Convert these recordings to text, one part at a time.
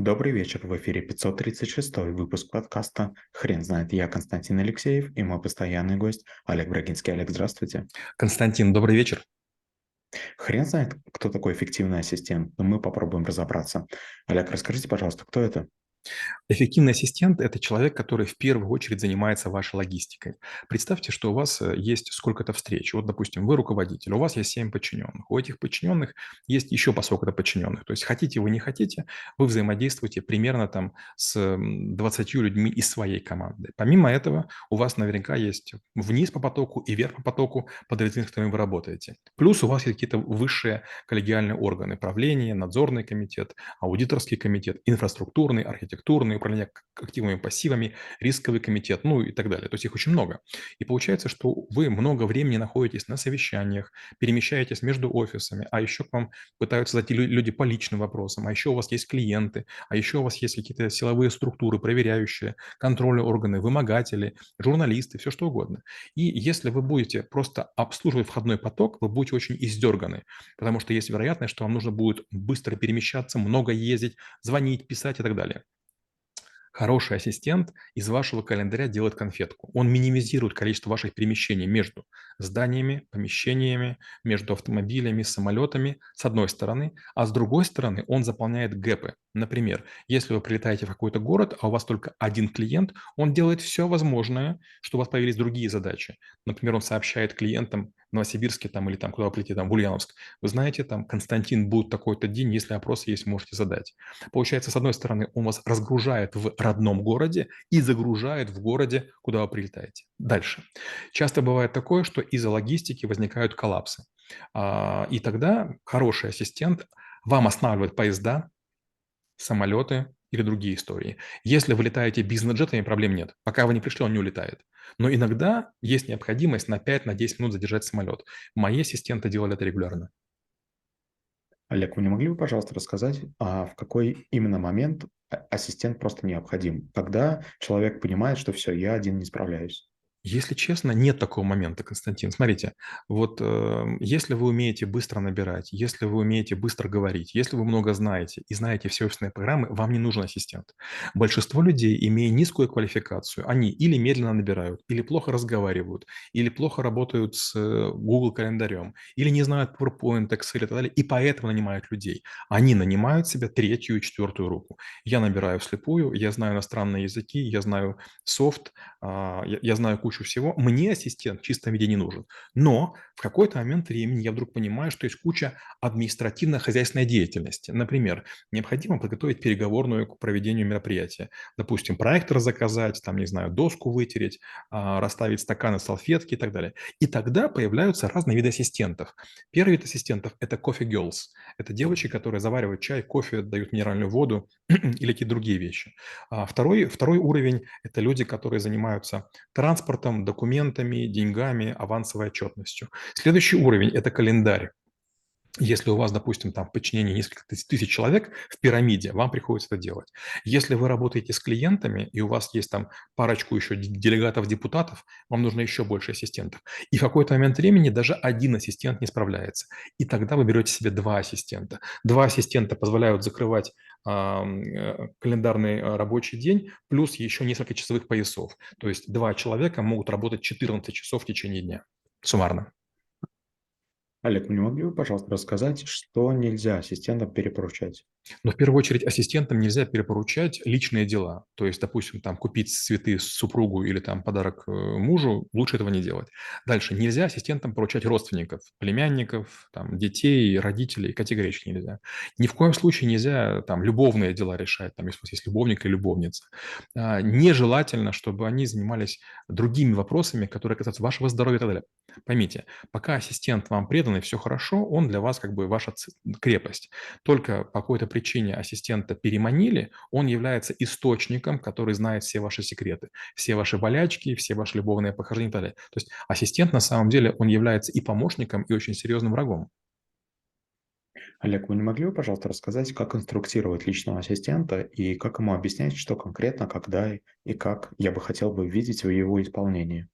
Добрый вечер, в эфире 536 выпуск подкаста «Хрен знает». Я Константин Алексеев и мой постоянный гость Олег Брагинский. Олег, здравствуйте. Константин, добрый вечер. Хрен знает, кто такой эффективный ассистент, но мы попробуем разобраться. Олег, расскажите, пожалуйста, кто это? Эффективный ассистент– это человек, который в первую очередь занимается вашей логистикой. Представьте, что у вас э, есть сколько-то встреч. Вот, допустим, вы руководитель, у вас есть 7 подчиненных. У этих подчиненных есть еще по сколько-то подчиненных. То есть хотите вы, не хотите, вы взаимодействуете примерно там с 20 людьми из своей команды. Помимо этого, у вас наверняка есть вниз по потоку и вверх по потоку подразделения, с которыми вы работаете. Плюс у вас есть какие-то высшие коллегиальные органы, правление, надзорный комитет, аудиторский комитет, инфраструктурный, архитектурный архитектурное управление активами и пассивами, рисковый комитет, ну и так далее. То есть их очень много. И получается, что вы много времени находитесь на совещаниях, перемещаетесь между офисами, а еще к вам пытаются зайти люди по личным вопросам, а еще у вас есть клиенты, а еще у вас есть какие-то силовые структуры, проверяющие, контрольные органы, вымогатели, журналисты, все что угодно. И если вы будете просто обслуживать входной поток, вы будете очень издерганы, потому что есть вероятность, что вам нужно будет быстро перемещаться, много ездить, звонить, писать и так далее. Хороший ассистент из вашего календаря делает конфетку. Он минимизирует количество ваших перемещений между зданиями, помещениями, между автомобилями, самолетами, с одной стороны, а с другой стороны он заполняет гэпы. Например, если вы прилетаете в какой-то город, а у вас только один клиент, он делает все возможное, чтобы у вас появились другие задачи. Например, он сообщает клиентам, Новосибирске там или там, куда вы полетите, там, в Ульяновск, вы знаете, там, Константин будет такой-то день, если опросы есть, можете задать. Получается, с одной стороны, он вас разгружает в родном городе и загружает в городе, куда вы прилетаете. Дальше. Часто бывает такое, что из-за логистики возникают коллапсы. А, и тогда хороший ассистент вам останавливает поезда, самолеты или другие истории. Если вы летаете бизнес-джетами, проблем нет. Пока вы не пришли, он не улетает. Но иногда есть необходимость на 5-10 на минут задержать самолет. Мои ассистенты делали это регулярно. Олег, вы не могли бы, пожалуйста, рассказать, а в какой именно момент ассистент просто необходим? Когда человек понимает, что все, я один не справляюсь? Если честно, нет такого момента, Константин. Смотрите, вот э, если вы умеете быстро набирать, если вы умеете быстро говорить, если вы много знаете и знаете все офисные программы, вам не нужен ассистент. Большинство людей, имея низкую квалификацию, они или медленно набирают, или плохо разговаривают, или плохо работают с э, Google календарем, или не знают PowerPoint, Excel и так далее, и поэтому нанимают людей. Они нанимают себе третью и четвертую руку. Я набираю вслепую, я знаю иностранные языки, я знаю софт, э, я, я знаю кучу кучу всего. Мне ассистент в чистом виде не нужен. Но в какой-то момент времени я вдруг понимаю, что есть куча административно-хозяйственной деятельности. Например, необходимо подготовить переговорную к проведению мероприятия. Допустим, проектор заказать, там, не знаю, доску вытереть, а, расставить стаканы, салфетки и так далее. И тогда появляются разные виды ассистентов. Первый вид ассистентов – это coffee girls. Это девочки, которые заваривают чай, кофе, дают минеральную воду или какие-то другие вещи. А второй, второй уровень – это люди, которые занимаются транспортом, транспортом, документами, деньгами, авансовой отчетностью. Следующий уровень – это календарь. Если у вас, допустим, там в подчинении несколько тысяч человек в пирамиде, вам приходится это делать. Если вы работаете с клиентами, и у вас есть там парочку еще делегатов-депутатов, вам нужно еще больше ассистентов. И в какой-то момент времени даже один ассистент не справляется. И тогда вы берете себе два ассистента. Два ассистента позволяют закрывать э, календарный а, рабочий день, плюс еще несколько часовых поясов. То есть два человека могут работать 14 часов в течение дня суммарно. Олег, не могли бы, пожалуйста, рассказать, что нельзя ассистентам перепоручать? Но в первую очередь ассистентам нельзя перепоручать личные дела. То есть, допустим, там купить цветы супругу или там подарок э, мужу, лучше этого не делать. Дальше, нельзя ассистентам поручать родственников, племянников, там, детей, родителей, категорически нельзя. Ни в коем случае нельзя там любовные дела решать, там, если у вас есть любовник или любовница. А, нежелательно, чтобы они занимались другими вопросами, которые касаются вашего здоровья и так далее. Поймите, пока ассистент вам предан и все хорошо, он для вас как бы ваша крепость. Только по какой-то причине ассистента переманили, он является источником, который знает все ваши секреты, все ваши болячки, все ваши любовные похождения и так далее. То есть ассистент на самом деле, он является и помощником, и очень серьезным врагом. Олег, вы не могли бы, пожалуйста, рассказать, как инструктировать личного ассистента и как ему объяснять, что конкретно, когда и как я бы хотел бы видеть в его исполнении?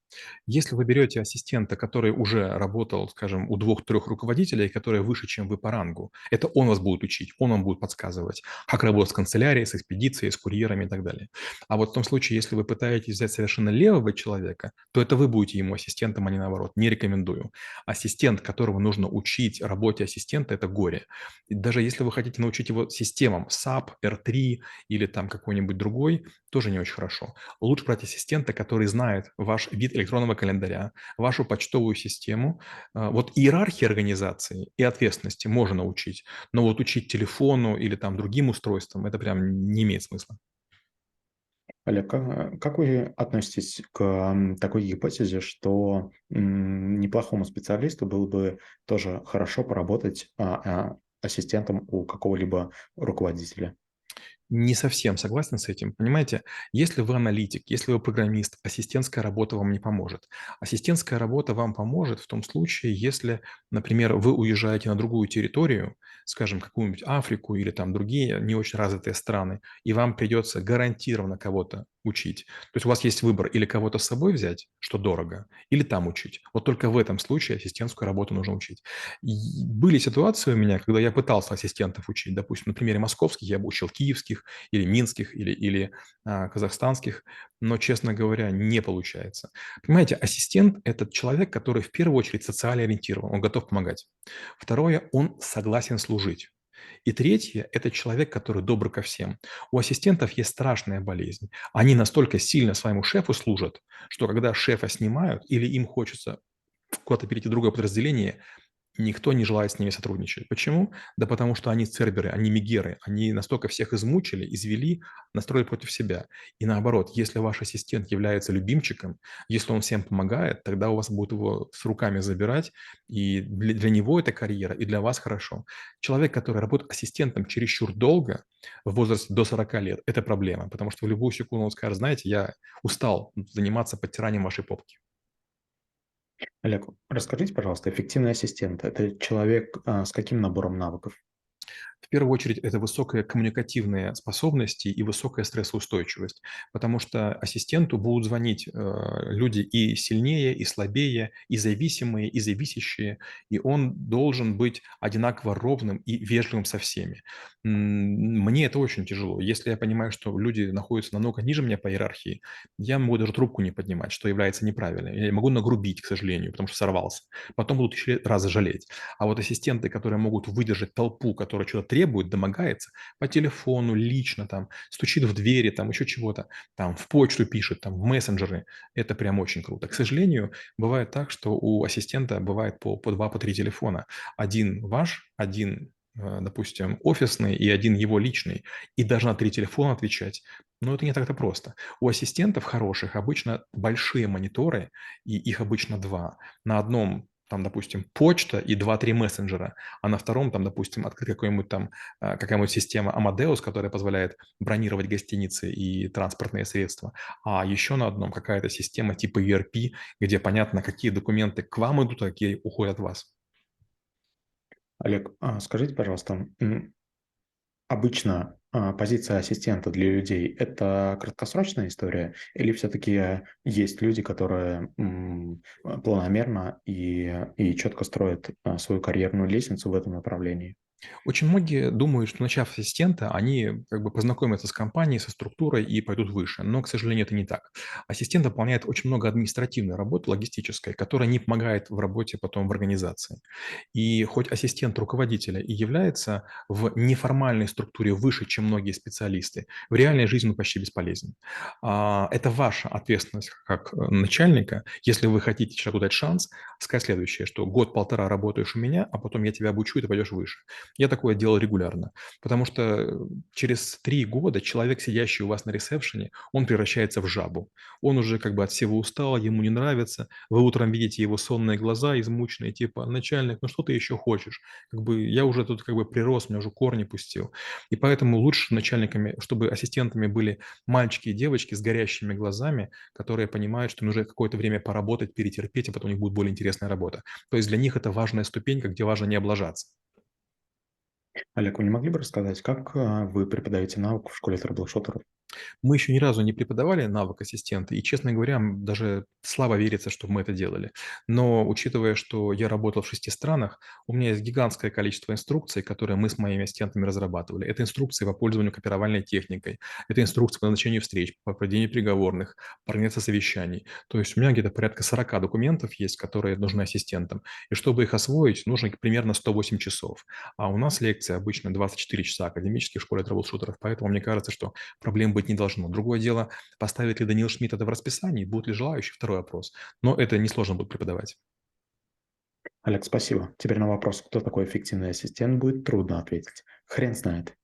Если вы берете ассистента, который уже работал, скажем, у двух-трех руководителей, которые выше, чем вы по рангу, это он вас будет учить, он вам будет подсказывать, как работать с канцелярией, с экспедицией, с курьерами и так далее. А вот в том случае, если вы пытаетесь взять совершенно левого человека, то это вы будете ему ассистентом, а не наоборот. Не рекомендую. Ассистент, которого нужно учить работе ассистента, это горе. И даже если вы хотите научить его системам SAP, R3 или там какой-нибудь другой, тоже не очень хорошо. Лучше брать ассистента, который знает ваш вид электронного календаря, вашу почтовую систему. А, вот иерархии организации и ответственности можно научить, но вот учить телефону или там другим устройствам, это прям не имеет смысла. Олег, как, как вы относитесь к такой гипотезе, что неплохому специалисту было бы тоже хорошо поработать а, а, ассистентом у какого-либо руководителя? Не совсем согласен с этим. Понимаете, если вы аналитик, если вы программист, ассистентская работа вам не поможет. Ассистентская работа вам поможет в том случае, если, например, вы уезжаете на другую территорию, скажем, какую-нибудь Африку или там другие не очень развитые страны, и вам придется гарантированно кого-то учить. То есть у вас есть выбор или кого-то с собой взять, что дорого, или там учить. Вот только в этом случае ассистентскую работу нужно учить. И были ситуации у меня, когда я пытался ассистентов учить. Допустим, на примере московских я бы учил киевских или минских или, или а, казахстанских, но, честно говоря, не получается. Понимаете, ассистент– это человек, который в первую очередь социально ориентирован, он готов помогать. Второе, он согласен служить. И третье– это человек, который добр ко всем. У ассистентов есть страшная болезнь. Они настолько сильно своему шефу служат, что когда шефа снимают или им хочется куда-то перейти в другое подразделение, никто не желает с ними сотрудничать. Почему? Да потому что они церберы, они мигеры, они настолько всех измучили, извели, настроили против себя. И наоборот, если ваш ассистент является любимчиком, если он всем помогает, тогда у вас будут его с руками забирать, и для, для него это карьера, и для вас хорошо. Человек, который работает ассистентом чересчур долго, в возрасте до 40 лет, это проблема, потому что в любую секунду он скажет, знаете, я устал заниматься подтиранием вашей попки. Олег, расскажите, пожалуйста, эффективный ассистент– это человек а, с каким набором навыков? В первую очередь, это высокая коммуникативные способности и высокая стрессоустойчивость, потому что ассистенту будут звонить э, люди и сильнее, и слабее, и зависимые, и зависящие, и он должен быть одинаково ровным и вежливым со всеми. Мне это очень тяжело. Если я понимаю, что люди находятся намного ниже меня по иерархии, я могу даже трубку не поднимать, что является неправильным. Я могу нагрубить, к сожалению, потому что сорвался. Потом будут еще раз жалеть. А вот ассистенты, которые могут выдержать толпу, которая что-то требует, домогается по телефону, лично там, стучит в двери, там еще чего-то, там в почту пишет, там в мессенджеры. Это прям очень круто. К сожалению, бывает так, что у ассистента бывает по, по два, по три телефона. Один ваш, один э, допустим, офисный и один его личный, и даже на три телефона отвечать. Но это не так-то просто. У ассистентов хороших обычно большие мониторы, и их обычно два. На одном там, допустим, почта и 2-3 мессенджера, а на втором, там, допустим, открыт какой-нибудь там, а, какая-нибудь система Amadeus, которая позволяет бронировать гостиницы и транспортные средства, а еще на одном какая-то система типа ERP, где понятно, какие документы к вам идут, а какие уходят от вас. Олег, а скажите, пожалуйста, Обычно позиция ассистента для людей– это краткосрочная история или все-таки есть люди, которые планомерно и, и четко строят а, свою карьерную лестницу в этом направлении? Очень многие думают, что начав ассистента, они как бы познакомятся с компанией, со структурой и пойдут выше. Но, к сожалению, это не так. Ассистент выполняет очень много административной работы, логистической, которая не помогает в работе потом в организации. И хоть ассистент руководителя и является в неформальной структуре выше, чем многие специалисты, в реальной жизни он почти бесполезен. А, это ваша ответственность как э, начальника, если вы хотите человеку дать шанс, сказать следующее, что год-полтора работаешь у меня, а потом я тебя обучу, и ты пойдешь выше. Я такое делал регулярно, потому что э, через три года человек, сидящий у вас на ресепшене, он превращается в жабу. Он уже как бы от всего устал, ему не нравится. Вы утром видите его сонные глаза, измученные, типа, начальник, ну что ты еще хочешь? Как бы я уже тут как бы прирос, меня уже корни пустил. И поэтому лучше начальниками, чтобы ассистентами были мальчики и девочки с горящими глазами, которые понимают, что нужно какое-то время поработать, перетерпеть, а потом у них будет более интересная работа. То есть для них это важная ступенька, где важно не облажаться. Олег, вы не могли бы рассказать, как а, вы преподаете науку в школе трэблшутеров? Мы еще ни разу не преподавали навык ассистента, и, честно говоря, даже слабо верится, что мы это делали. Но учитывая, что я работал в шести странах, у меня есть гигантское количество инструкций, которые мы с моими ассистентами разрабатывали. Это инструкции по пользованию копировальной техникой, это инструкции по назначению встреч, по проведению переговорных, по организации совещаний. То есть у меня где-то порядка 40 документов есть, которые нужны ассистентам. И чтобы их освоить, нужно примерно 108 часов. А у нас лекции обычно 24 часа академических в школе трэблшутеров, поэтому мне кажется, что проблем быть не должно. Другое дело, поставит ли Даниил Шмидт это в расписании, будут ли желающие, второй вопрос. Но это несложно будет преподавать. Олег, спасибо. Теперь на вопрос, кто такой эффективный ассистент, будет трудно ответить. Хрен знает.